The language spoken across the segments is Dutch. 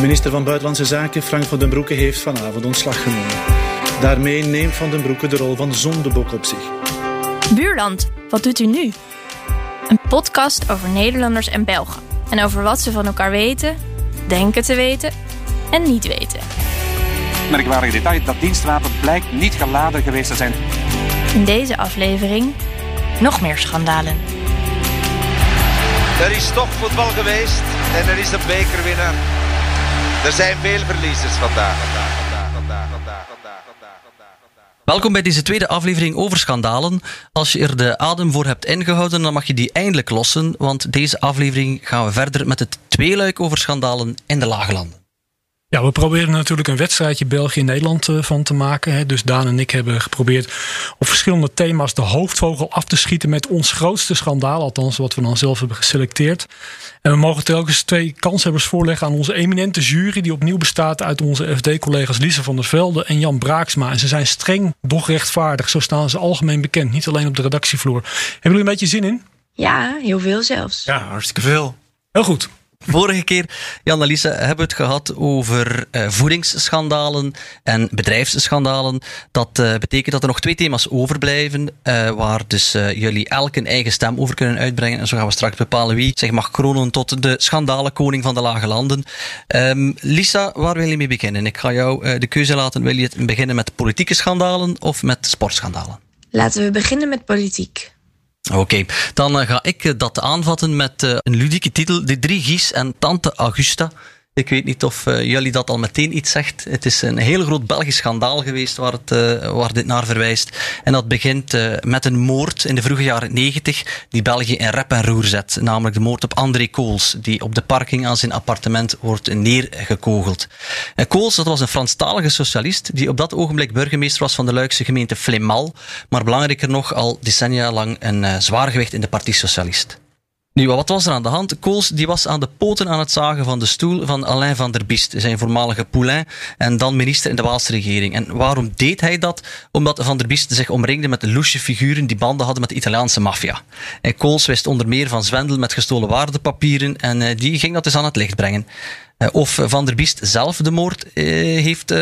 Minister van Buitenlandse Zaken Frank van den Broeke heeft vanavond ontslag genomen. Daarmee neemt Van den Broeke de rol van zondebok op zich. Buurland, wat doet u nu? Een podcast over Nederlanders en Belgen. En over wat ze van elkaar weten, denken te weten en niet weten. Merkwaardig detail, dat dienstwapen blijkt niet geladen geweest te zijn. In deze aflevering nog meer schandalen. Er is toch voetbal geweest en er is een bekerwinnaar. Er zijn veel verliezers vandaag. vandaag, vandaag, vandaag, vandaag, vandaag, vandaag, vandaag. Welkom bij deze tweede aflevering over schandalen. Als je er de adem voor hebt ingehouden, dan mag je die eindelijk lossen, want deze aflevering gaan we verder met het tweeluik over schandalen in de Lage Landen. Ja, we proberen natuurlijk een wedstrijdje België-Nederland eh, van te maken. Hè. Dus Daan en ik hebben geprobeerd op verschillende thema's de hoofdvogel af te schieten met ons grootste schandaal, althans wat we dan zelf hebben geselecteerd. En we mogen telkens twee kanshebbers voorleggen aan onze eminente jury, die opnieuw bestaat uit onze FD-collega's Lise van der Velde en Jan Braaksma. En ze zijn streng, doch rechtvaardig. Zo staan ze algemeen bekend, niet alleen op de redactievloer. Hebben jullie een beetje zin in? Ja, heel veel zelfs. Ja, hartstikke veel. Heel goed. Vorige keer, Jan en Lise, hebben we het gehad over eh, voedingsschandalen en bedrijfsschandalen. Dat eh, betekent dat er nog twee thema's overblijven, eh, waar dus jullie elk een eigen stem over kunnen uitbrengen. En zo gaan we straks bepalen wie zich mag kronen tot de schandalenkoning van de Lage Landen. Ehm, Lisa, waar wil je mee beginnen? Ik ga jou de keuze laten. Wil je het beginnen met politieke schandalen of met sportschandalen? Laten we beginnen met politiek. Oké, dan eh, ga ik eh, dat aanvatten met eh, een ludieke titel. De drie Gies en Tante Augusta. Ik weet niet of eh, jullie dat al meteen iets zegt. Het is een heel groot Belgisch schandaal geweest waar, het, eh, waar dit naar verwijst. En dat begint eh, met een moord in de vroege jaren negentig die België in rep en roer zet. Namelijk de moord op André Kools, die op de parking aan zijn appartement wordt neergekogeld. En Kools, dat was een Franstalige socialist die op dat ogenblik burgemeester was van de Luikse gemeente Flemal, maar belangrijker nog al decennia lang een zwaargewicht in de Partie Socialist. Nu, wat was er aan de hand? Kools die was aan de poten aan het zagen van de stoel van Alain van der Biest, zijn voormalige poulain en dan minister in de Waalse regering. En waarom deed hij dat? Omdat van der Biest zich omringde met loesje figuren die banden hadden met de Italiaanse maffia. En Kools wist onder meer van zwendel met gestolen waardepapieren en eh, die ging dat dus aan het licht brengen. Eh, Of Van der Biest zelf de moord eh, heeft eh,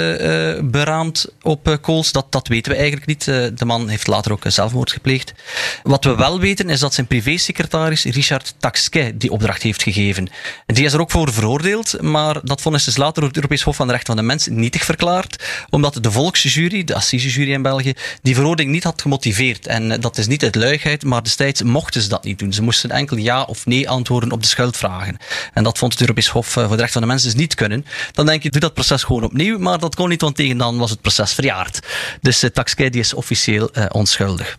beraamd op Kools, dat, dat weten we eigenlijk niet. De man heeft later ook zelfmoord gepleegd. Wat we wel weten is dat zijn privésecretaris Richard Taxquet die opdracht heeft gegeven. En die is er ook voor veroordeeld, maar dat vonnis is later door het Europees Hof van de Rechten van de Mens nietig verklaard, omdat de volksjury, de assisejury in België, die veroordeling niet had gemotiveerd. En dat is niet uit luigheid, maar destijds mochten ze dat niet doen. Ze moesten enkel ja of nee antwoorden op de schuldvragen. En dat vond het Europees Hof voor de Rechten van de Mens dus niet kunnen. Dan denk je, doe dat proces gewoon opnieuw, maar dat kon niet, want tegen dan was het proces verjaard. Dus uh, Taxquet die is officieel eh, onschuldig.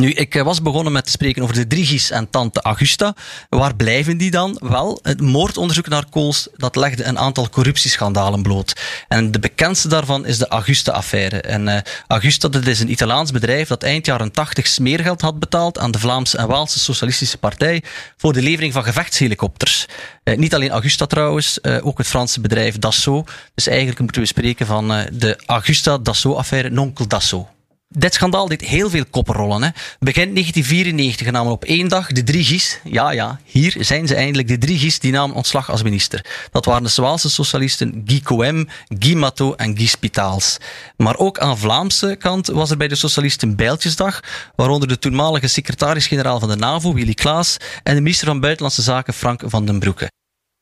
Nu, ik eh, was begonnen met te spreken over de Drigies en tante Augusta. Waar blijven die dan? Wel, het moordonderzoek naar Kools dat legde een aantal corruptieschandalen bloot. En de bekendste daarvan is de Augusta-affaire. En eh, Augusta, dat is een Italiaans bedrijf dat eind jaren 80 smeergeld had betaald aan de Vlaamse en Waalse Socialistische Partij voor de levering van gevechtshelikopters. Eh, niet alleen Augusta trouwens, ook het Franse bedrijf Dassault. Dus eigenlijk moeten we spreken van de Augusta-Dassault-affaire, Nonkel Dassault. Dit schandaal deed heel veel koppenrollen. Hè. Begin 1994 namen op één dag de drie Gies. Ja, ja, hier zijn ze eindelijk. De drie Gies die namen ontslag als minister. Dat waren de Zwaalse socialisten Guy Coem, Guy Matteau en Guy Spitaals. Maar ook aan Vlaamse kant was er bij de socialisten Bijltjesdag, waaronder de toenmalige secretaris-generaal van de NAVO, Willy Klaas, en de minister van Buitenlandse Zaken, Frank van den Broeke.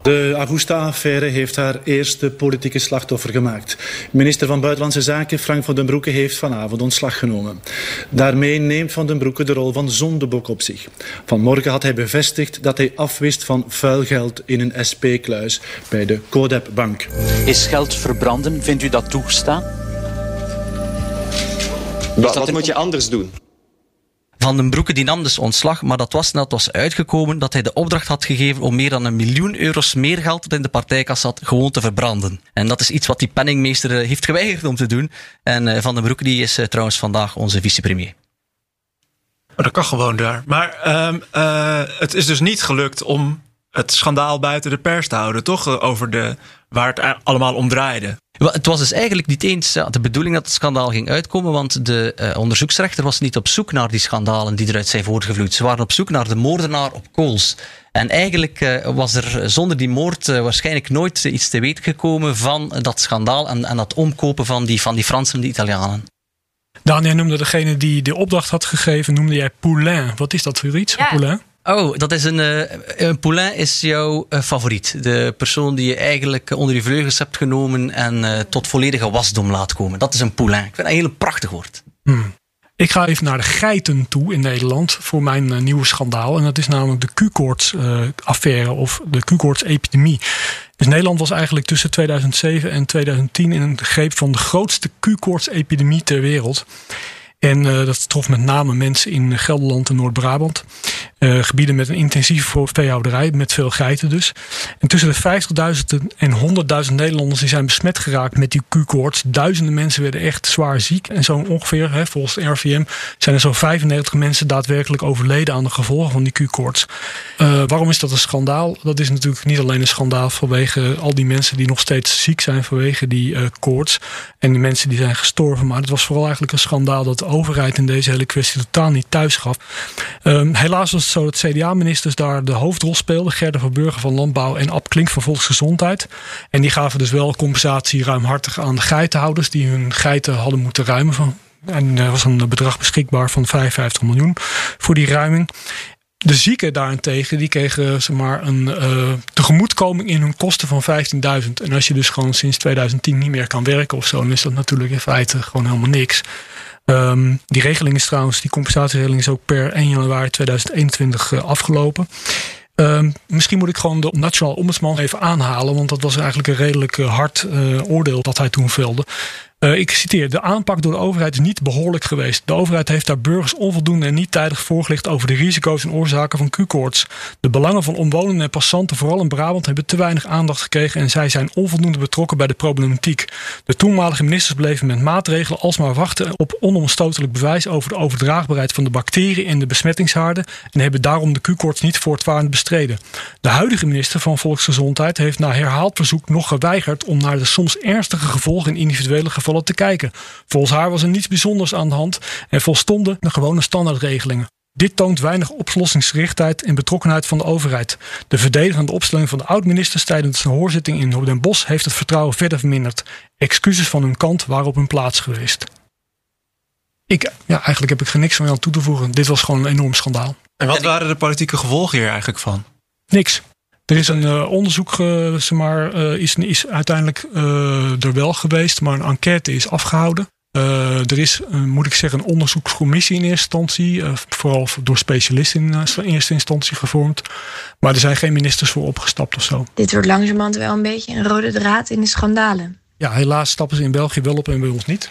De Augusta-affaire heeft haar eerste politieke slachtoffer gemaakt. Minister van Buitenlandse Zaken Frank van den Broeke heeft vanavond ontslag genomen. Daarmee neemt Van den Broeke de rol van zondebok op zich. Vanmorgen had hij bevestigd dat hij afwist van vuil geld in een SP-kluis bij de Codep Bank. Is geld verbranden, vindt u dat toegestaan? Wat, dat wat moet je anders doen? Van den Broeke die nam dus ontslag, maar dat was net was uitgekomen dat hij de opdracht had gegeven om meer dan een miljoen euro smeergeld dat in de partijkas zat gewoon te verbranden. En dat is iets wat die penningmeester eh, heeft geweigerd om te doen. En eh, Van den Broeke die is eh, trouwens vandaag onze vicepremier. Maar dat kan gewoon daar. Maar ehm, eh, het is dus niet gelukt om het schandaal buiten de pers te houden, toch? Over de, waar het allemaal om draaide. Het was dus eigenlijk niet eens de bedoeling dat het schandaal ging uitkomen, want de uh, onderzoeksrechter was niet op zoek naar die schandalen die eruit zijn voortgevloeid. Ze waren op zoek naar de moordenaar op Kools. En eigenlijk uh, was er zonder die moord uh, waarschijnlijk nooit iets te weten gekomen van dat schandaal en, en dat omkopen van die, van die Fransen en die Italianen. Jij noemde degene die de opdracht had gegeven, noemde jij Poulain. Wat is dat voor iets, Ja. Poulain? Oh, dat is een, uh, een Poulain is jouw uh, favoriet. De persoon die je eigenlijk onder je vleugels hebt genomen en tot volledige wasdom laat komen. Dat is een Poulain. Ik vind dat een heel prachtig woord. Hmm. Ik ga even naar de geiten toe in Nederland voor mijn nieuwe schandaal. En dat is namelijk de Q-koorts-affaire of de Q-koorts-epidemie. Dus Nederland was eigenlijk tussen 2007 en 2010 in een greep van de grootste Q-koorts-epidemie ter wereld. En uh, dat trof met name mensen in Gelderland en Noord-Brabant. Uh, gebieden met een intensieve veehouderij, met veel geiten dus. En tussen de 50.000 en 100.000 Nederlanders die zijn besmet geraakt met die Q-koorts. Duizenden mensen werden echt zwaar ziek. En zo ongeveer, hè, volgens de RVM, zijn er zo'n 95 mensen daadwerkelijk overleden aan de gevolgen van die Q-koorts. Uh, waarom is dat een schandaal? Dat is natuurlijk niet alleen een schandaal vanwege al die mensen die nog steeds ziek zijn vanwege die koorts. En die mensen die zijn gestorven. Maar het was vooral eigenlijk een schandaal dat overheid in deze hele kwestie totaal niet thuis gaf. Um, helaas was het zo dat CDA-ministers daar de hoofdrol speelden. Gerda van Burger van Landbouw en Ab Klink van Volksgezondheid. En die gaven dus wel compensatie ruimhartig aan de geitenhouders die hun geiten hadden moeten ruimen. Van, en er was een bedrag beschikbaar van 55 miljoen voor die ruiming. De zieken daarentegen, die kregen zeg maar, een uh, tegemoetkoming in hun kosten van 15.000. En als je dus gewoon sinds 2010 niet meer kan werken of zo, dan is dat natuurlijk in feite gewoon helemaal niks. Um, die regeling is trouwens, die compensatieregeling is ook per 1 januari 2021 uh, afgelopen. Um, misschien moet ik gewoon de Nationaal Ombudsman even aanhalen, want dat was eigenlijk een redelijk uh, hard uh, oordeel dat hij toen velde. Uh, ik citeer: De aanpak door de overheid is niet behoorlijk geweest. De overheid heeft daar burgers onvoldoende en niet tijdig voorgelicht over de risico's en oorzaken van Q-koorts. De belangen van omwonenden en passanten, vooral in Brabant, hebben te weinig aandacht gekregen en zij zijn onvoldoende betrokken bij de problematiek. De toenmalige ministers bleven met maatregelen alsmaar wachten op onomstotelijk bewijs over de overdraagbaarheid van de bacteriën in de besmettingshaarden en hebben daarom de Q-koorts niet voortvarend bestreden. De huidige minister van Volksgezondheid heeft na herhaald verzoek nog geweigerd om naar de soms ernstige gevolgen in individuele gevallen te kijken. Volgens haar was er niets bijzonders aan de hand en volstonden de gewone standaardregelingen. Dit toont weinig oplossingsgerichtheid en betrokkenheid van de overheid. De verdedigende opstelling van de oud-ministers tijdens de hoorzitting in Den Bosch heeft het vertrouwen verder verminderd. Excuses van hun kant waren op hun plaats geweest. Ik, ja, eigenlijk heb ik er niks meer aan toe te voegen. Dit was gewoon een enorm schandaal. En wat waren de politieke gevolgen hier eigenlijk van? Niks. Er is een uh, onderzoek, uh, zeg maar, uh, is, is uiteindelijk er wel geweest, maar een enquête is afgehouden. er is, moet ik zeggen, een onderzoekscommissie in eerste instantie, vooral door specialisten in eerste instantie gevormd. Maar er zijn geen ministers voor opgestapt of zo. Dit wordt langzamerhand wel een beetje een rode draad in de schandalen. Ja, helaas stappen ze in België wel op en bij ons niet.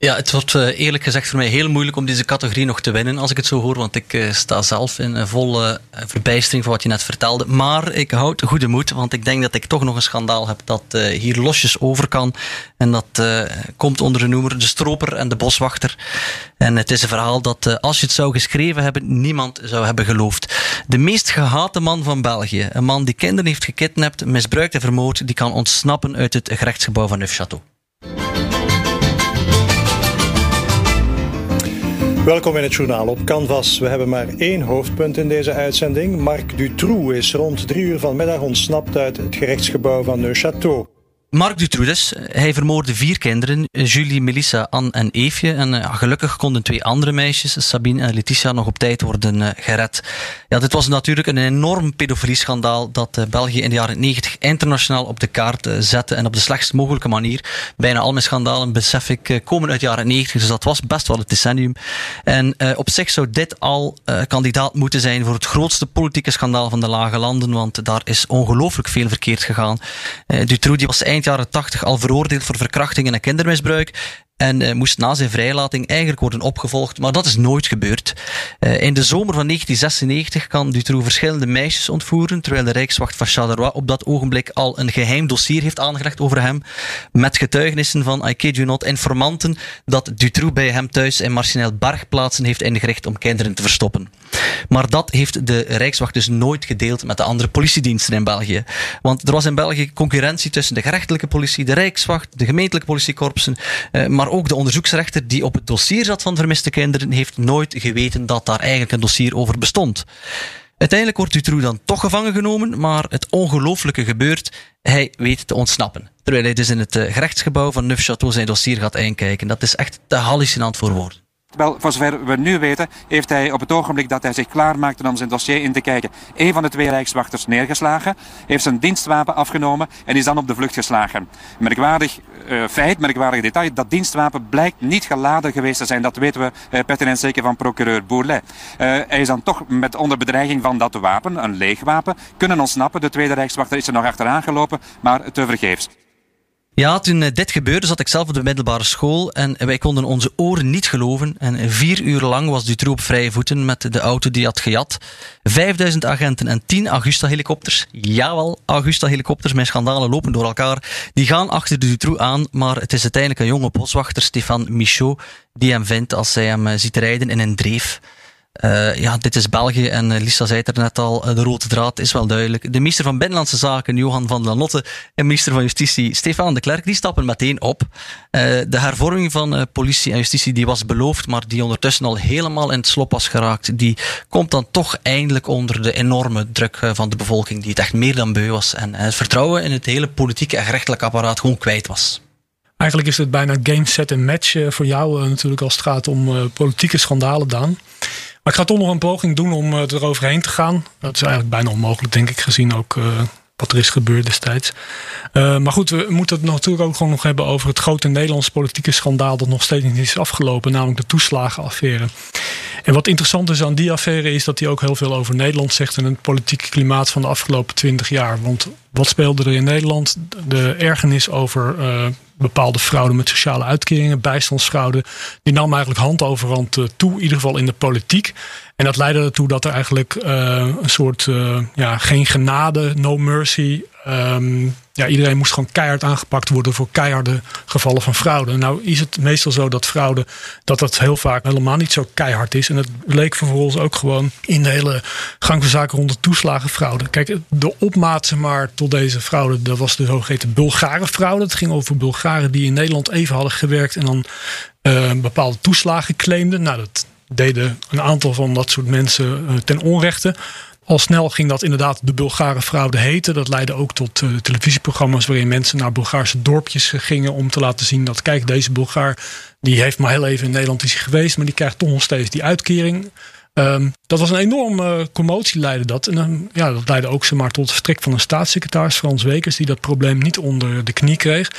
Ja, het wordt uh, eerlijk gezegd voor mij heel moeilijk om deze categorie nog te winnen, als ik het zo hoor. Want ik uh, sta zelf in uh, volle verbijstering van wat je net vertelde. Maar ik houd goede moed, want ik denk dat ik toch nog een schandaal heb dat hier losjes over kan. En dat komt onder de noemer De Stroper en de Boswachter. En het is een verhaal dat, als je het zou geschreven hebben, niemand zou hebben geloofd. De meest gehate man van België. Een man die kinderen heeft gekidnapt, misbruikt en vermoord, die kan ontsnappen uit het gerechtsgebouw van Neufchâteau. Welkom in het journaal op Canvas. We hebben maar één hoofdpunt in deze uitzending. Marc Dutroux is rond drie uur vanmiddag ontsnapt uit het gerechtsgebouw van Neuchâteau. Marc Dutroux dus. Hij vermoordde vier kinderen. Julie, Melissa, Anne en Eefje. En uh, gelukkig konden twee andere meisjes, Sabine en Letitia, nog op tijd worden uh, gered. Ja, dit was natuurlijk een enorm pedofilie-schandaal dat uh, België in de jaren 90 internationaal op de kaart zette. En op de slechtst mogelijke manier. Bijna al mijn schandalen, besef ik, komen uit de jaren 90. Dus dat was best wel het decennium. En op zich zou dit al kandidaat moeten zijn voor het grootste politieke schandaal van de lage landen. Want daar is ongelooflijk veel verkeerd gegaan. Dutroux die was jaren 80 al veroordeeld voor verkrachtingen en kindermisbruik. En uh, moest na zijn vrijlating eigenlijk worden opgevolgd, maar dat is nooit gebeurd. Uh, in de zomer van 1996 kan Dutroux verschillende meisjes ontvoeren, terwijl de Rijkswacht van Charleroi op dat ogenblik al een geheim dossier heeft aangelegd over hem, met getuigenissen van, I kid you not, informanten dat Dutroux bij hem thuis in Marcinel Bargplaatsen heeft ingericht om kinderen te verstoppen. Maar dat heeft de Rijkswacht dus nooit gedeeld met de andere politiediensten in België. Want er was in België concurrentie tussen de gerechtelijke politie, de Rijkswacht, de gemeentelijke politiekorpsen, eh, maar ook de onderzoeksrechter die op het dossier zat van vermiste kinderen, heeft nooit geweten dat daar eigenlijk een dossier over bestond. Uiteindelijk wordt Dutroux dan toch gevangen genomen, maar het ongelooflijke gebeurt. Hij weet te ontsnappen. Terwijl hij dus in het eh, gerechtsgebouw van Neufchâteau zijn dossier gaat inkijken. Dat is echt te hallucinant voor woorden. Wel, voor zover we nu weten, heeft hij op het ogenblik dat hij zich klaarmaakte om zijn dossier in te kijken, een van de twee rijkswachters neergeslagen, heeft zijn dienstwapen afgenomen en is dan op de vlucht geslagen. Merkwaardig uh, feit, merkwaardig detail, dat dienstwapen blijkt niet geladen geweest te zijn. Dat weten we uh, pertinent zeker van procureur Bourlet. Uh, hij is dan toch met onder bedreiging van dat wapen, een leeg wapen, kunnen ontsnappen. De tweede rijkswachter is er nog achteraan gelopen, maar tevergeefs. Ja, toen eh, dit gebeurde zat ik zelf op de middelbare school en wij konden onze oren niet geloven. En vier uur lang was Dutroux op vrije voeten met de auto die had gejat. 5000 agenten en 10 Augusta-helikopters. Jawel, Augusta-helikopters, mijn schandalen lopen door elkaar. Die gaan achter Dutroux aan, maar het is uiteindelijk een jonge boswachter, Stefan Michaud, die hem vindt als hij hem eh, ziet rijden in een dreef. Uh, ja, dit is België en uh, Lisa zei het er net al, uh, de rode draad is wel duidelijk. De minister van Binnenlandse Zaken, Johan van Lanotte, en minister van Justitie, Stefan de Klerk, die stappen meteen op. de hervorming van politie en justitie die was beloofd, maar die ondertussen al helemaal in het slop was geraakt, die komt dan toch eindelijk onder de enorme druk van de bevolking, die het echt meer dan beu was en het vertrouwen in het hele politieke en gerechtelijke apparaat gewoon kwijt was. Eigenlijk is het bijna game set en match voor jou natuurlijk als het gaat om politieke schandalen, dan. Maar ik ga toch nog een poging doen om uh, eroverheen te gaan. Dat is eigenlijk bijna onmogelijk, denk ik, gezien ook uh, wat er is gebeurd destijds. Uh, maar goed, we moeten het natuurlijk ook gewoon nog hebben over het grote Nederlandse politieke schandaal dat nog steeds niet is afgelopen, namelijk de toeslagenaffaire. En wat interessant is aan die affaire is dat hij ook heel veel over Nederland zegt en het politieke klimaat van de afgelopen twintig jaar. Want wat speelde er in Nederland? De ergernis over bepaalde fraude met sociale uitkeringen, bijstandsfraude, die nam eigenlijk hand over hand uh, toe, in ieder geval in de politiek. En dat leidde ertoe dat er eigenlijk uh, een soort ja, geen genade, no mercy. Um, ja, iedereen moest gewoon keihard aangepakt worden voor keiharde gevallen van fraude. Nou is het meestal zo dat fraude, dat dat heel vaak helemaal niet zo keihard is. En het bleek vervolgens ook gewoon in de hele gang van zaken rond de toeslagenfraude. Kijk, de opmaat maar tot deze fraude, dat was de zogeheten Bulgare fraude. Het ging over Bulgaren die in Nederland even hadden gewerkt en dan uh, bepaalde toeslagen claimden. Nou, dat deden een aantal van dat soort mensen uh, ten onrechte. Al snel ging dat inderdaad de Bulgare fraude heten. Dat leidde ook tot uh, televisieprogramma's waarin mensen naar Bulgaarse dorpjes gingen om te laten zien dat kijk, deze Bulgaar die heeft maar heel even in Nederland is geweest, maar die krijgt toch nog steeds die uitkering. Um, dat was een enorme commotie, leidde dat. En um, ja, dat leidde ook zomaar tot het vertrek van een staatssecretaris, Frans Wekers, die dat probleem niet onder de knie kreeg.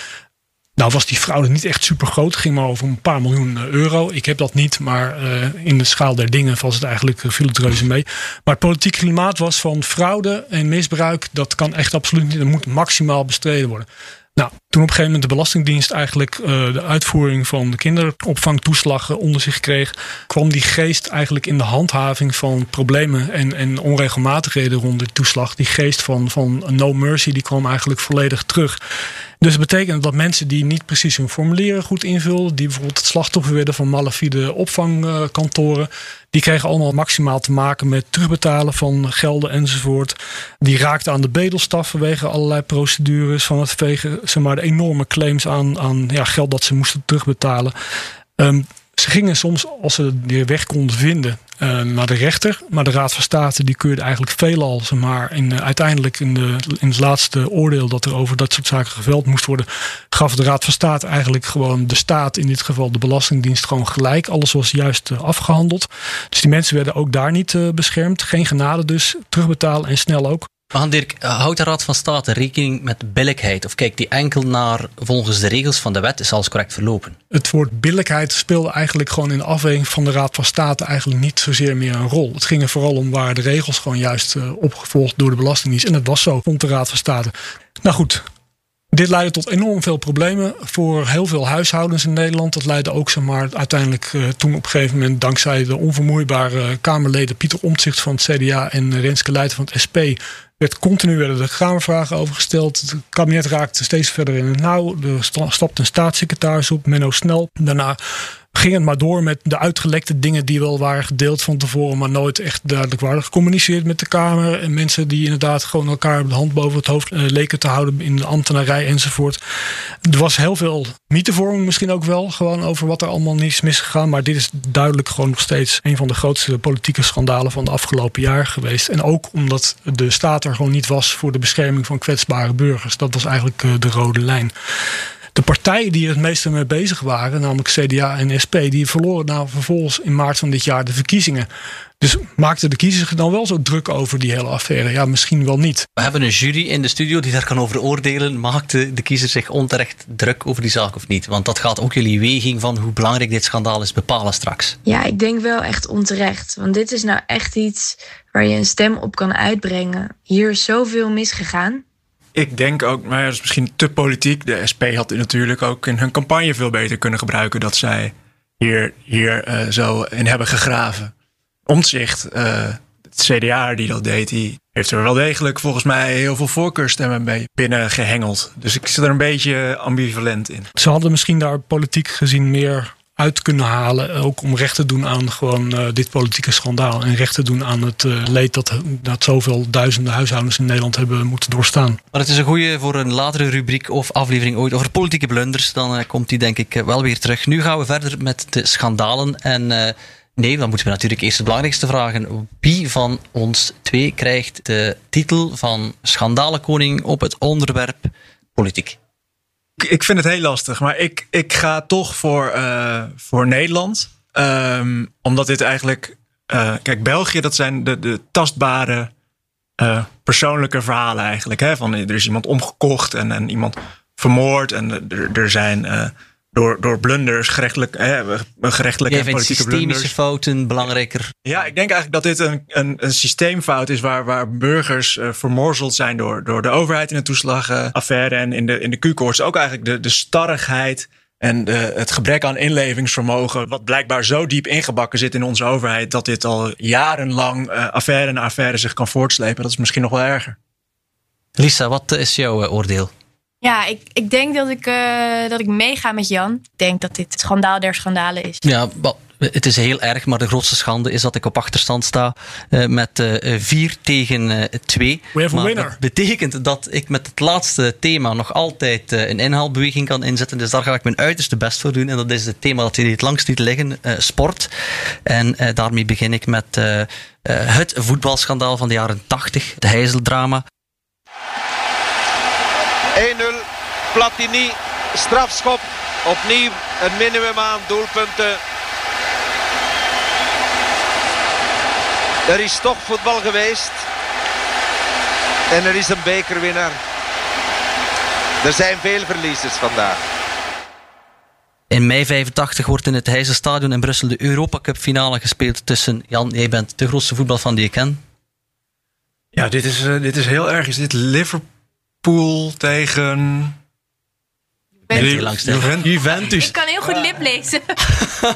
Nou was die fraude niet echt super groot. Ging maar over een paar miljoen eh, euro. Ik heb dat niet, maar uh, in de schaal der dingen was het eigenlijk viel het reuze mee. Maar het politieke klimaat was van fraude en misbruik. Dat kan echt absoluut niet. Dat moet maximaal bestreden worden. Nou, toen op een gegeven moment de Belastingdienst eigenlijk uh, de uitvoering van de kinderopvangtoeslag onder zich kreeg, kwam die geest eigenlijk in de handhaving van problemen en, en onregelmatigheden rond de toeslag. Die geest van, van no mercy, die kwam eigenlijk volledig terug. Dus dat betekent dat mensen die niet precies hun formulieren goed invulden, die bijvoorbeeld het slachtoffer werden van malafide opvangkantoren, die kregen allemaal maximaal te maken met terugbetalen van gelden enzovoort. Die raakten aan de bedelstaf vanwege allerlei procedures van het vegen, zeg maar, enorme claims aan, aan ja, geld dat ze moesten terugbetalen. Um, ze gingen soms, als ze de weg konden vinden, uh, naar de rechter. Maar de Raad van State die keurde eigenlijk veelal, zeg maar, in, uh, uiteindelijk in, de, in het laatste oordeel dat er over dat soort zaken geveld moest worden, gaf de Raad van State eigenlijk gewoon de staat, in dit geval de Belastingdienst, gewoon gelijk. Alles was juist uh, afgehandeld. Dus die mensen werden ook daar niet beschermd. Geen genade dus, terugbetalen en snel ook. Maar Dirk, houdt de Raad van State rekening met billijkheid? Of kijkt die enkel naar volgens de regels van de wet is alles correct verlopen? Het woord billijkheid speelde eigenlijk gewoon in de afweging van de Raad van State eigenlijk niet zozeer meer een rol. Het ging er vooral om waar de regels gewoon juist uh, opgevolgd door de Belastingdienst. En dat was zo, vond de Raad van State. Nou goed, Dit leidde tot enorm veel problemen voor heel veel huishoudens in Nederland. Dat leidde ook zeg maar, uiteindelijk uh, toen op een gegeven moment, dankzij de onvermoeibare Kamerleden Pieter Omtzigt van het CDA en Renske Leijten van het SP, werd continu werden de Kamervragen over gesteld. Het kabinet raakte steeds verder in het nauw. Er stapte een staatssecretaris op, Menno Snel. Daarna ging het maar door met de uitgelekte dingen die wel waren gedeeld van tevoren, maar nooit echt duidelijk waren gecommuniceerd met de Kamer. En mensen die inderdaad gewoon elkaar de hand boven het hoofd eh, leken te houden in de ambtenarij enzovoort. Er was heel veel mythevorming misschien ook wel, gewoon over wat er allemaal niet is misgegaan. Maar dit is duidelijk gewoon nog steeds een van de grootste politieke schandalen van de afgelopen jaar geweest. En ook omdat de staat er gewoon niet was voor de bescherming van kwetsbare burgers. Dat was eigenlijk eh, de rode lijn de partijen die er het meeste mee bezig waren, namelijk CDA en SP, die verloren nou vervolgens in maart van dit jaar de verkiezingen. Dus maakten de kiezers dan wel zo druk over die hele affaire? Ja, misschien wel niet. We hebben een jury in de studio die daar kan over oordelen. Maakte de kiezer zich onterecht druk over die zaak of niet? Want dat gaat ook jullie weging van hoe belangrijk dit schandaal is bepalen straks. Ja, ik denk wel echt onterecht. Want dit is nou echt iets waar je een stem op kan uitbrengen. Hier is zoveel misgegaan. Ik denk ook, maar dat is misschien te politiek. De SP had natuurlijk ook in hun campagne veel beter kunnen gebruiken dat zij hier, hier uh, zo in hebben gegraven. Omtzigt, uh, het CDA die dat deed, die heeft er wel degelijk volgens mij heel veel voorkeurstemmen mee binnen gehengeld. Dus ik zit er een beetje ambivalent in. Ze hadden misschien daar politiek gezien meer uit kunnen halen. Ook om recht te doen aan gewoon uh, dit politieke schandaal. En recht te doen aan het uh, leed dat, dat zoveel duizenden huishoudens in Nederland hebben moeten doorstaan. Maar het is een goede voor een latere rubriek of aflevering ooit over politieke blunders. Dan komt die denk ik wel weer terug. Nu gaan we verder met de schandalen. En nee, dan moeten we natuurlijk eerst het belangrijkste vragen. Wie van ons twee krijgt de titel van schandalenkoning op het onderwerp politiek? Ik vind het heel lastig, maar ik, ik ga toch voor, uh, voor Nederland. Um, omdat dit eigenlijk. Uh, kijk, België, dat zijn de, de tastbare uh, persoonlijke verhalen eigenlijk. Hè? Van er is iemand omgekocht en, en iemand vermoord. En er, er zijn door, door blunders, gerechtelijk, hè, gerechtelijke en politieke systemische blunders. fouten belangrijker. Ja, ik denk eigenlijk dat dit een, een, een systeemfout is waar, waar burgers uh, vermorzeld zijn door, door de overheid in de toeslagenaffaire en in de, in de Q-koorts. Ook eigenlijk de, de starrigheid en de, het gebrek aan inlevingsvermogen, wat blijkbaar zo diep ingebakken zit in onze overheid, dat dit al jarenlang uh, affaire na affaire zich kan voortslepen. Dat is misschien nog wel erger. Lisa, wat is jouw uh, oordeel? Ja, ik, ik denk dat ik, uh, dat ik meega met Jan. Ik denk dat dit het schandaal der schandalen is. Ja, het is heel erg, maar de grootste schande is dat ik op achterstand sta uh, met uh, 4 tegen 2. We have maar a winner. Dat betekent dat ik met het laatste thema nog altijd een inhaalbeweging kan inzetten. Dus daar ga ik mijn uiterste best voor doen. En dat is het thema dat jullie het langst niet liggen, sport. En daarmee begin ik met het voetbalschandaal van de jaren 80, de Heizeldrama. 1-0. Platini. Strafschop. Opnieuw een minimum aan doelpunten. Er is toch voetbal geweest. En er is een bekerwinnaar. Er zijn veel verliezers vandaag. In mei 85 wordt in het Heizenstadion in Brussel de Europa Cup finale gespeeld tussen Jan, jij bent de grootste voetbalfan die je ken. Ja, dit is, uh, dit is heel erg. Is dit Liverpool? Pool tegen. Juventus. Ik kan heel goed lip lezen.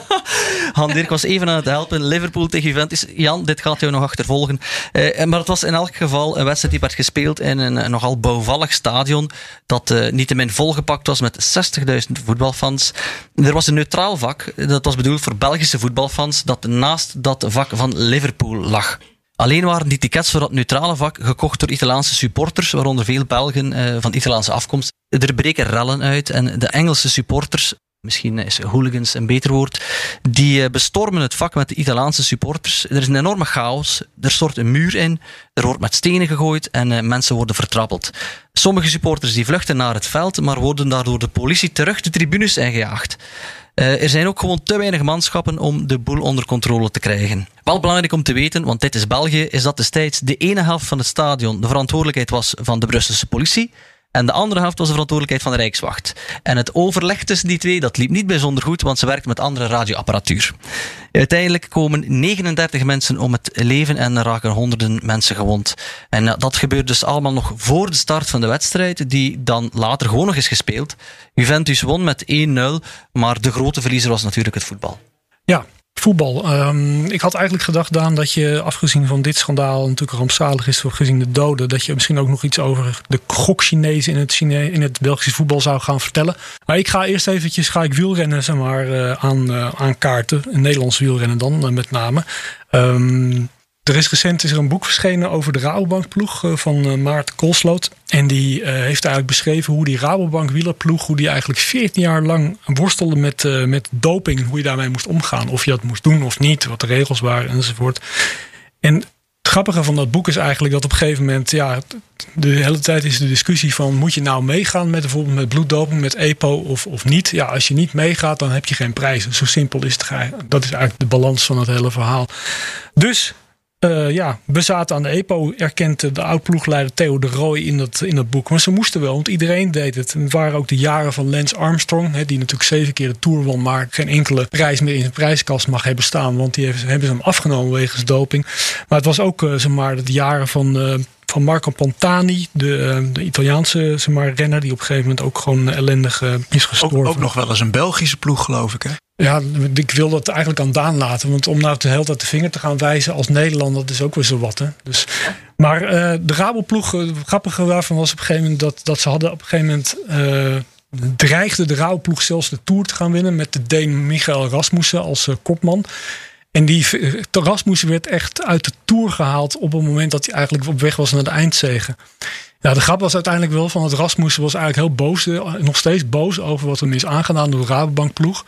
Han Dirk was even aan het helpen. Liverpool tegen Juventus. Jan, dit gaat jou nog achtervolgen. Uh, maar het was in elk geval een wedstrijd die werd gespeeld in een nogal bouwvallig stadion. Dat uh, niettemin volgepakt was met 60.000 voetbalfans. Er was een neutraal vak. Dat was bedoeld voor Belgische voetbalfans. Dat naast dat vak van Liverpool lag. Alleen waren die tickets voor dat neutrale vak gekocht door Italiaanse supporters, waaronder veel Belgen uh, van Italiaanse afkomst. Er breken rellen uit en de Engelse supporters, misschien is hooligans een beter woord, die bestormen het vak met de Italiaanse supporters. Er is een enorme chaos, er stort een muur in, er wordt met stenen gegooid en uh, mensen worden vertrappeld. Sommige supporters die vluchten naar het veld, maar worden daardoor de politie terug de tribunes ingejaagd. Uh, er zijn ook gewoon te weinig manschappen om de boel onder controle te krijgen. Wel belangrijk om te weten, want dit is België, is dat destijds de ene helft van het stadion de verantwoordelijkheid was van de Brusselse politie En de andere helft was de verantwoordelijkheid van de Rijkswacht. En het overleg tussen die twee, dat liep niet bijzonder goed, want ze werkten met andere radioapparatuur. Uiteindelijk komen 39 mensen om het leven en raken honderden mensen gewond. En eh, dat gebeurt dus allemaal nog voor de start van de wedstrijd, die dan later gewoon nog is gespeeld. Juventus won met 1-0, maar de grote verliezer was natuurlijk het voetbal. Ja, voetbal. Um, ik had eigenlijk gedacht, Daan, dat je afgezien van dit schandaal natuurlijk rampzalig is voor gezien de doden, dat je misschien ook nog iets over de gok-Chinezen in het, Chine in het Belgische voetbal zou gaan vertellen. Maar ik ga eerst eventjes ga ik wielrennen zeg maar, uh, aan, uh, aan kaarten. Nederlands wielrennen dan uh, met name. Um, er is recent is er een boek verschenen over de Rabobankploeg van uh, Maarten Koolsloot. En die uh, heeft eigenlijk beschreven hoe die Rabobank wielerploeg, hoe die eigenlijk 14 jaar lang worstelde met, met doping. Hoe je daarmee moest omgaan. Of je dat moest doen of niet. Wat de regels waren enzovoort. En het grappige van dat boek is eigenlijk dat op een gegeven moment, ja, de hele tijd is de discussie van moet je nou meegaan met bijvoorbeeld met bloeddoping, met EPO of, of niet. Ja, als je niet meegaat, dan heb je geen prijzen. Zo simpel is het. Dat is eigenlijk de balans van het hele verhaal. Dus uh, ja, we zaten aan de EPO, erkent de oud-ploegleider Theo de Rooij in dat, in dat boek. Maar ze moesten wel, want iedereen deed het. Het waren ook de jaren van Lance Armstrong, hè, die natuurlijk zeven keer de Tour won, maar geen enkele prijs meer in zijn prijskast mag hebben staan, want die hebben, hebben ze hem afgenomen wegens doping. Maar het was ook uh, zeg de jaren van. Uh, van Marco Pantani, de, de Italiaanse zeg maar, renner, die op een gegeven moment ook gewoon ellendig uh, is gestorven. Ook, ook nog wel eens een Belgische ploeg, geloof ik, hè? Ja, ik wil dat eigenlijk aan Daan laten. Want om nou de hele tijd de vinger te gaan wijzen als Nederlander, dat is ook weer zo wat. Hè? Dus, maar uh, de Rabelploeg, het grappige waarvan was op een gegeven moment dat, dat ze hadden op een gegeven moment. Uh, dreigde de Rabelploeg zelfs de Tour te gaan winnen met de Deen Michael Rasmussen als uh, kopman. En die Rasmussen werd echt uit de Tour gehaald op het moment dat hij eigenlijk op weg was naar de eindzegen. Ja, de grap was uiteindelijk wel van het Rasmussen was eigenlijk heel boos, nog steeds boos over wat hem is aangedaan door de Rabobankploeg.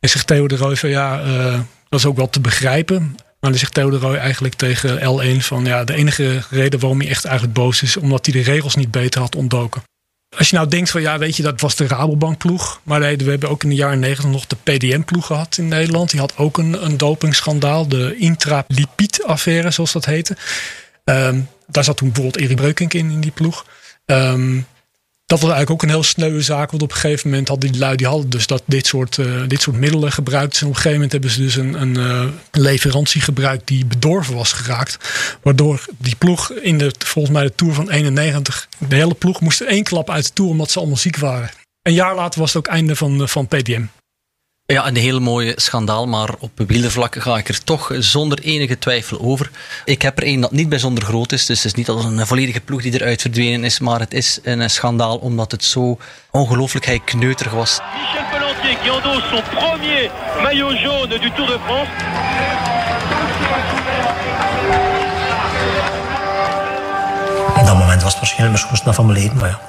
En zegt Theo de Rooij van ja, uh, dat is ook wel te begrijpen. Maar dan zegt Theo de Rooij eigenlijk tegen L1 van ja, de enige reden waarom hij echt eigenlijk boos is, omdat hij de regels niet beter had ontdoken. Als je nou denkt van ja, weet je, dat was de Rabobank ploeg. Maar we hebben ook in de jaren negentig nog de PDM ploeg gehad in Nederland. Die had ook een, een dopingschandaal, de intralipid-affaire zoals dat heette. Um, daar zat toen bijvoorbeeld Erik Breukink in, in die ploeg. Um, dat was eigenlijk ook een heel sneuwe zaak. Want op een gegeven moment hadden die lui die hadden dus dat dit soort, uh, dit soort middelen gebruikt. En op een gegeven moment hebben ze dus een, een uh, leverantie gebruikt die bedorven was geraakt. Waardoor die ploeg in de, volgens mij de Tour van 91, de hele ploeg moest één klap uit de Tour omdat ze allemaal ziek waren. Een jaar later was het ook einde van, van PDM. Ja, een heel mooie schandaal, maar op wielervlak ga ik er toch zonder enige twijfel over. Ik heb er één dat niet bijzonder groot is, dus het is niet als een volledige ploeg die eruit verdwenen is, maar het is een schandaal omdat het zo ongelooflijk kneuterig was. Michel Pelletier qui endosse son premier maillot jaune du Tour de France. Op dat moment was het waarschijnlijk mijn schoonste van mijn leven, maar ja.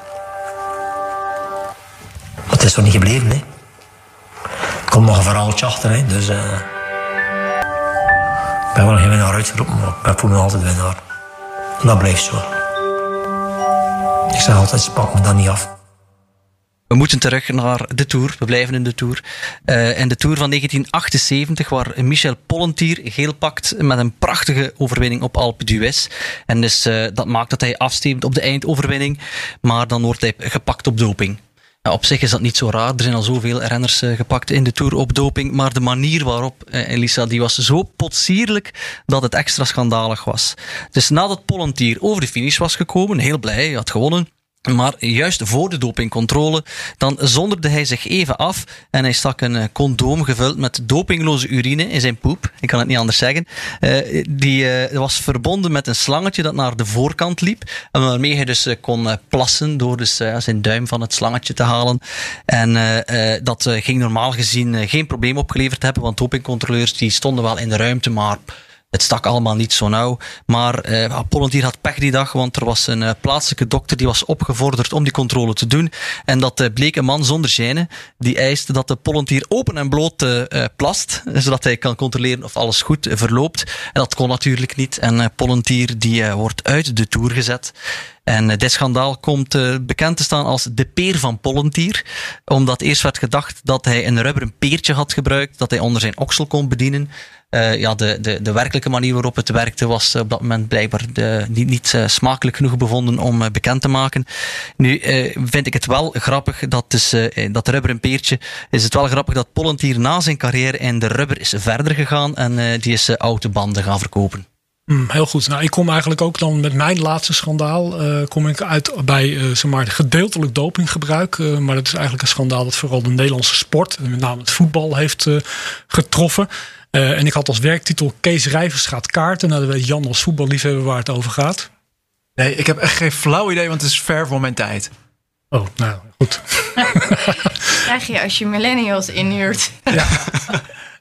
Dat is toch niet gebleven, hè? Komt nog een verhaaltje achter, hè. dus... Uh, ik ben wel geen winnaar uitgeroepen, maar ik voel me altijd winnaar. En dat blijft zo. Ik zeg altijd, ze pakken me dan niet af. We moeten terug naar de Tour. We blijven in de Tour. Uh, in de Tour van 1978, waar Michel Pollentier geel pakt met een prachtige overwinning op Alpe d'Huez. En dus uh, dat maakt dat hij afstemt op de eindoverwinning. Maar dan wordt hij gepakt op doping. Ja, op zich is dat niet zo raar. Er zijn al zoveel renners uh, gepakt in de Tour op doping. Maar de manier waarop, uh, Elisa, die was zo potsierlijk dat het extra schandalig was. Dus nadat Pollentier over de finish was gekomen, heel blij, had gewonnen. Maar juist voor de dopingcontrole, dan zonderde hij zich even af en hij stak een condoom gevuld met dopingloze urine in zijn poep. Ik kan het niet anders zeggen. Uh, die uh, was verbonden met een slangetje dat naar de voorkant liep. En waarmee hij dus kon plassen door dus, zijn duim van het slangetje te halen. En dat ging normaal gezien geen probleem opgeleverd hebben, want dopingcontroleurs die stonden wel in de ruimte, maar het stak allemaal niet zo nauw. Maar uh, Pollentier had pech die dag, want er was een uh, plaatselijke dokter die was opgevorderd om die controle te doen. En dat uh, bleek een man zonder gêne. Die eiste dat de Pollentier open en bloot plast, zodat hij kan controleren of alles goed verloopt. En dat kon natuurlijk niet. En Pollentier die wordt uit de Tour gezet. En dit schandaal komt bekend te staan als de peer van Pollentier. Omdat eerst werd gedacht dat hij een rubberen peertje had gebruikt, dat hij onder zijn oksel kon bedienen. Uh, ja, de, de, de werkelijke manier waarop het werkte was op dat moment blijkbaar de, niet, niet uh, smakelijk genoeg bevonden om bekend te maken. Nu vind ik het wel grappig, dat, dus, dat rubber een peertje, is het wel grappig dat Pollentier na zijn carrière in de rubber is verder gegaan en die is autobanden gaan verkopen. Mm, heel goed. Nou, ik kom eigenlijk ook dan met mijn laatste schandaal. kom ik uit bij zeg maar, gedeeltelijk dopinggebruik. maar dat is eigenlijk een schandaal dat vooral de Nederlandse sport, met name het voetbal, heeft getroffen. Uh, en ik had als werktitel Kees Rijvers gaat kaarten. Nou, dan weet Jan als voetballiefhebber waar het over gaat. Nee, ik heb echt geen flauw idee, want het is ver voor mijn tijd. Oh, nou goed. Krijg je als je millennials inhuurt. Ja.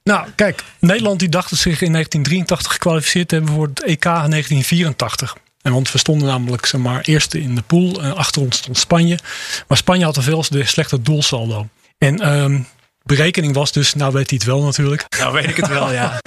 nou, kijk, Nederland die dacht zich in 1983 gekwalificeerd te hebben voor het EK 1984. En want we stonden namelijk zeg maar, eerste in de pool. En achter ons stond Spanje. Maar Spanje had een veel slechter doelsaldo. En um, berekening was dus, nou weet hij het wel natuurlijk. Nou weet ik het wel, ja.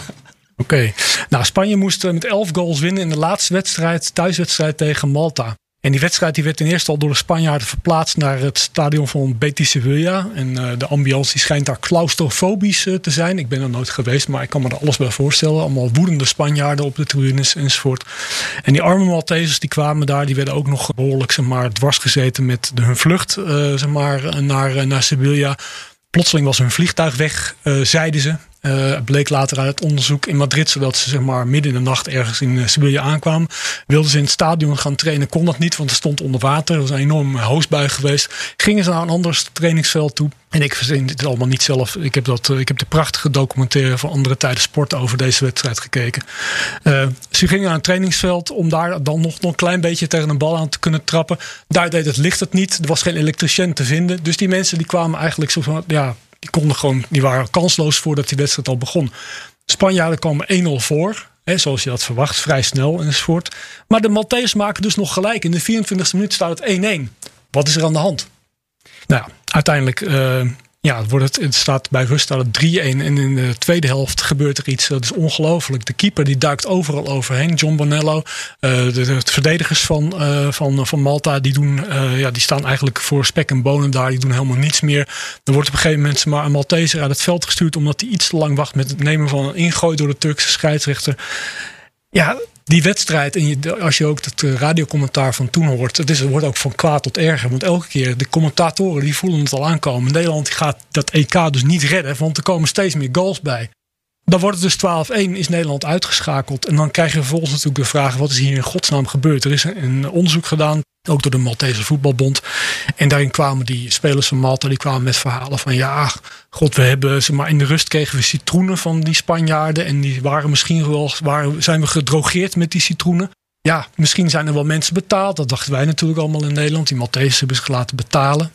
Oké. Nou, Spanje moest met 11 goals winnen in de laatste wedstrijd, thuiswedstrijd tegen Malta. En die wedstrijd die werd ten eerste al door de Spanjaarden verplaatst naar het stadion van Betis Sevilla. En uh, de ambiance schijnt daar claustrofobisch uh, te zijn. Ik ben er nooit geweest, maar ik kan me er alles bij voorstellen. Allemaal woedende Spanjaarden op de tribunes enzovoort. En die arme Maltesers die kwamen daar, die werden ook nog behoorlijk zeg maar, dwars gezeten met de, hun vlucht uh, zeg maar, naar, naar Sevilla. Plotseling was hun vliegtuig weg, uh, zeiden ze. Uh, bleek later uit het onderzoek in Madrid, zodat ze zeg maar, midden in de nacht ergens in uh, Sevilla aankwamen. Wilden ze in het stadion gaan trainen, kon dat niet, want het stond onder water. Er was een enorme hoosbui geweest. Gingen ze naar een ander trainingsveld toe. En ik verzin dit allemaal niet zelf. Ik heb, dat, ik heb de prachtige documentaire van andere tijden sport over deze wedstrijd gekeken. Ze gingen naar een trainingsveld om daar dan nog, nog een klein beetje tegen een bal aan te kunnen trappen. Daar deed het licht het niet. Er was geen elektricien te vinden. Dus die mensen die kwamen eigenlijk zo van, ja, die konden gewoon, die waren kansloos voordat die wedstrijd al begon. Spanjaarden kwamen 1-0 voor. Hè, zoals je dat verwacht, vrij snel enzovoort. Maar de Maltese maken dus nog gelijk. In de 24e minuut staat het 1-1. Wat is er aan de hand? Nou, uiteindelijk ja, wordt het, het staat bij rust staat het 3-1. En in de tweede helft gebeurt er iets. Dat is ongelooflijk. De keeper die duikt overal overheen. John Bonello. Uh, de, de, verdedigers van, uh, van, van Malta. Die, doen, uh, ja, die staan eigenlijk voor spek en bonen daar. Die doen helemaal niets meer. Er wordt op een gegeven moment maar een Malteser uit het veld gestuurd. Omdat hij iets te lang wacht met het nemen van een ingooi door de Turkse scheidsrechter. Ja, die wedstrijd, en als je ook het radiocommentaar van toen hoort, het, is, het wordt ook van kwaad tot erger. Want elke keer, de commentatoren die voelen het al aankomen. Nederland gaat dat EK dus niet redden, want er komen steeds meer goals bij. Dan wordt het dus 12-1, is Nederland uitgeschakeld. En dan krijg je vervolgens natuurlijk de vraag: wat is hier in godsnaam gebeurd? Er is een onderzoek gedaan, ook door de Maltese Voetbalbond. En daarin kwamen die spelers van Malta die kwamen met verhalen van: ja, god, we hebben ze maar in de rust kregen we citroenen van die Spanjaarden. En die waren misschien wel, waren, zijn we gedrogeerd met die citroenen. Ja, misschien zijn er wel mensen betaald. Dat dachten wij natuurlijk allemaal in Nederland. Die Maltese hebben zich laten betalen.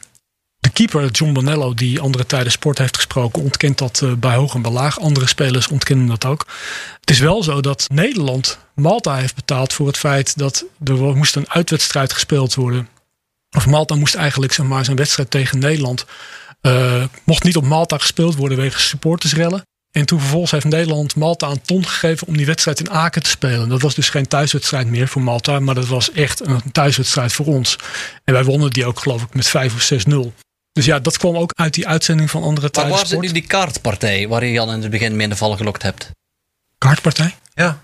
Keeper, John Bonello, die andere tijden sport heeft gesproken, ontkent dat uh, bij hoog en bij laag. Andere spelers ontkennen dat ook. Het is wel zo dat Nederland Malta heeft betaald voor het feit dat er moest een uitwedstrijd gespeeld worden. Of Malta moest eigenlijk zeg maar, zijn wedstrijd tegen Nederland. Uh, mocht niet op Malta gespeeld worden wegens supportersrellen. En toen vervolgens heeft Nederland Malta een ton gegeven om die wedstrijd in Aken te spelen. Dat was dus geen thuiswedstrijd meer voor Malta, maar dat was echt een thuiswedstrijd voor ons. En wij wonnen die ook geloof ik met 5 of 6-0. Dus ja, dat kwam ook uit die uitzending van andere tijden. Maar waar zit nu die kaartpartij waar je Jan in het begin mee in de val gelokt hebt? Kaartpartij? Ja,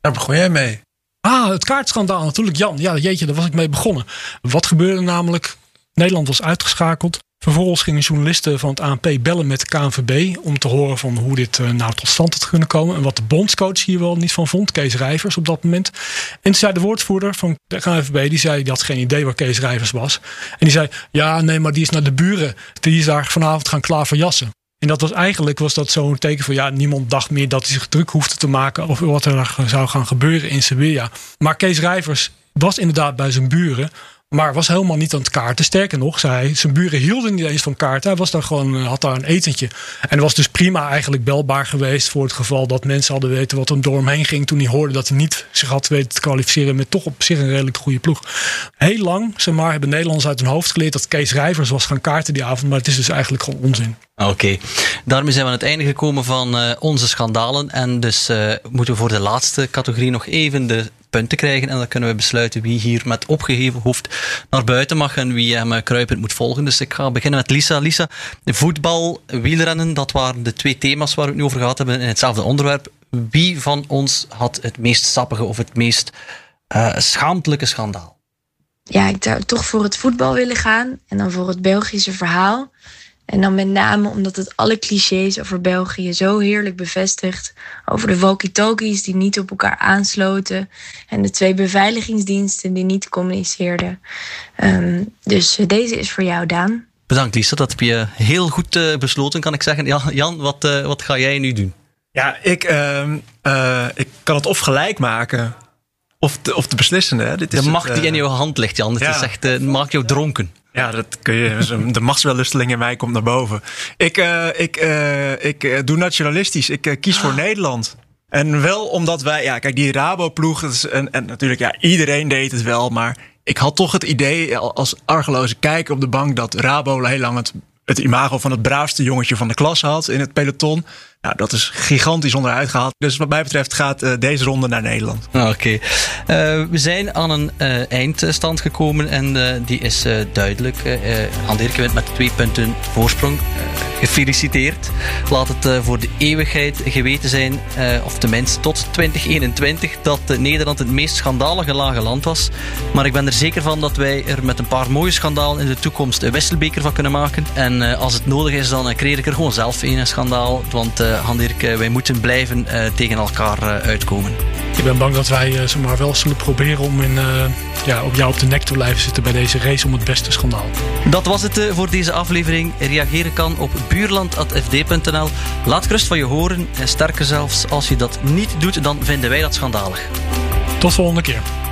daar begon jij mee. Ah, het kaartschandaal natuurlijk. Jan, ja jeetje, daar was ik mee begonnen. Wat gebeurde namelijk? Nederland was uitgeschakeld. Vervolgens gingen journalisten van het ANP bellen met de KNVB om te horen van hoe dit uh, nou tot stand had kunnen komen. En wat de bondscoach hier wel niet van vond, Kees Rijvers op dat moment. En toen zei de woordvoerder van de KNVB, die zei, die had geen idee waar Kees Rijvers was. En die zei, ja nee, maar die is naar de buren. Die is daar vanavond gaan klaverjassen. En dat was eigenlijk was dat zo'n teken van ja, niemand dacht meer dat hij zich druk hoefde te maken over wat er zou gaan gebeuren in Sevilla. Maar Kees Rijvers was inderdaad bij zijn buren maar was helemaal niet aan het kaarten. Sterker nog, zei zijn buren hielden niet eens van kaarten. Hij was daar gewoon, eh, had daar een etentje. En was dus prima eigenlijk belbaar geweest voor het geval dat mensen hadden weten wat er door hem heen ging. Toen hij hoorde dat hij niet zich had weten te kwalificeren met toch op zich een redelijk goede ploeg. Heel lang, zeg maar, hebben Nederlanders uit hun hoofd geleerd dat Kees Rijvers was gaan kaarten die avond. Maar het is dus eigenlijk gewoon onzin. Oké, daarmee zijn we aan het einde gekomen van uh, onze schandalen. En dus uh, moeten we voor de laatste categorie nog even de punten krijgen. En dan kunnen we besluiten wie hier met opgeheven hoofd naar buiten mag en wie hem kruipend moet volgen. Dus ik ga beginnen met Lisa. Lisa, voetbal, wielrennen, dat waren de twee thema's waar we het nu over gehad hebben in hetzelfde onderwerp. Wie van ons had het meest sappige of het meest uh, schaamtelijke schandaal? Ja, ik zou toch voor het voetbal willen gaan en dan voor het Belgische verhaal. En dan met name omdat het alle clichés over België zo heerlijk bevestigt. Over de walkie-talkies die niet op elkaar aansloten. En de twee beveiligingsdiensten die niet communiceerden. Um, dus deze is voor jou, Daan. Bedankt, Lisa. Dat heb je heel goed uh, besloten, kan ik zeggen. Jan, Jan wat, uh, wat ga jij nu doen? Ja, ik, uh, ik kan het of gelijk maken. Of de, of de beslissende. Dit is de macht die in jouw hand ligt, Jan. Het ja. is echt, maakt jou dronken. Ja, dat kun je. De machtswellusteling in mij komt naar boven. Ik, uh, ik, uh, ik uh, doe nationalistisch. Ik kies voor Nederland. En wel omdat wij, ja, kijk, die Rabo-ploeg, en, en natuurlijk, ja, iedereen deed het wel, maar ik had toch het idee als argeloze kijker op de bank dat Rabo heel lang het, het imago van het braafste jongetje van de klas had in het peloton. Nou, dat is gigantisch onderuit gehaald. Dus wat mij betreft gaat uh, deze ronde naar Nederland. Oké. Uh, we zijn aan een uh, eindstand gekomen en die is duidelijk. Uh, Dirk wint met twee punten voorsprong. gefeliciteerd. Laat het voor de eeuwigheid geweten zijn, of tenminste tot 2021, dat Nederland het meest schandalige lage land was. Maar ik ben er zeker van dat wij er met een paar mooie schandalen in de toekomst een wisselbeker van kunnen maken. En als het nodig is, dan creëer ik er gewoon zelf een schandaal. Want Han-Dirk, wij moeten blijven uh, tegen elkaar uitkomen. Ik ben bang dat wij uh, maar wel zullen proberen om in, ja, op jou op de nek te blijven zitten bij deze race om het beste schandaal. Dat was het voor deze aflevering. Reageren kan op buurland.fd.nl. Laat gerust van je horen. En sterker zelfs, als je dat niet doet, dan vinden wij dat schandalig. Tot volgende keer.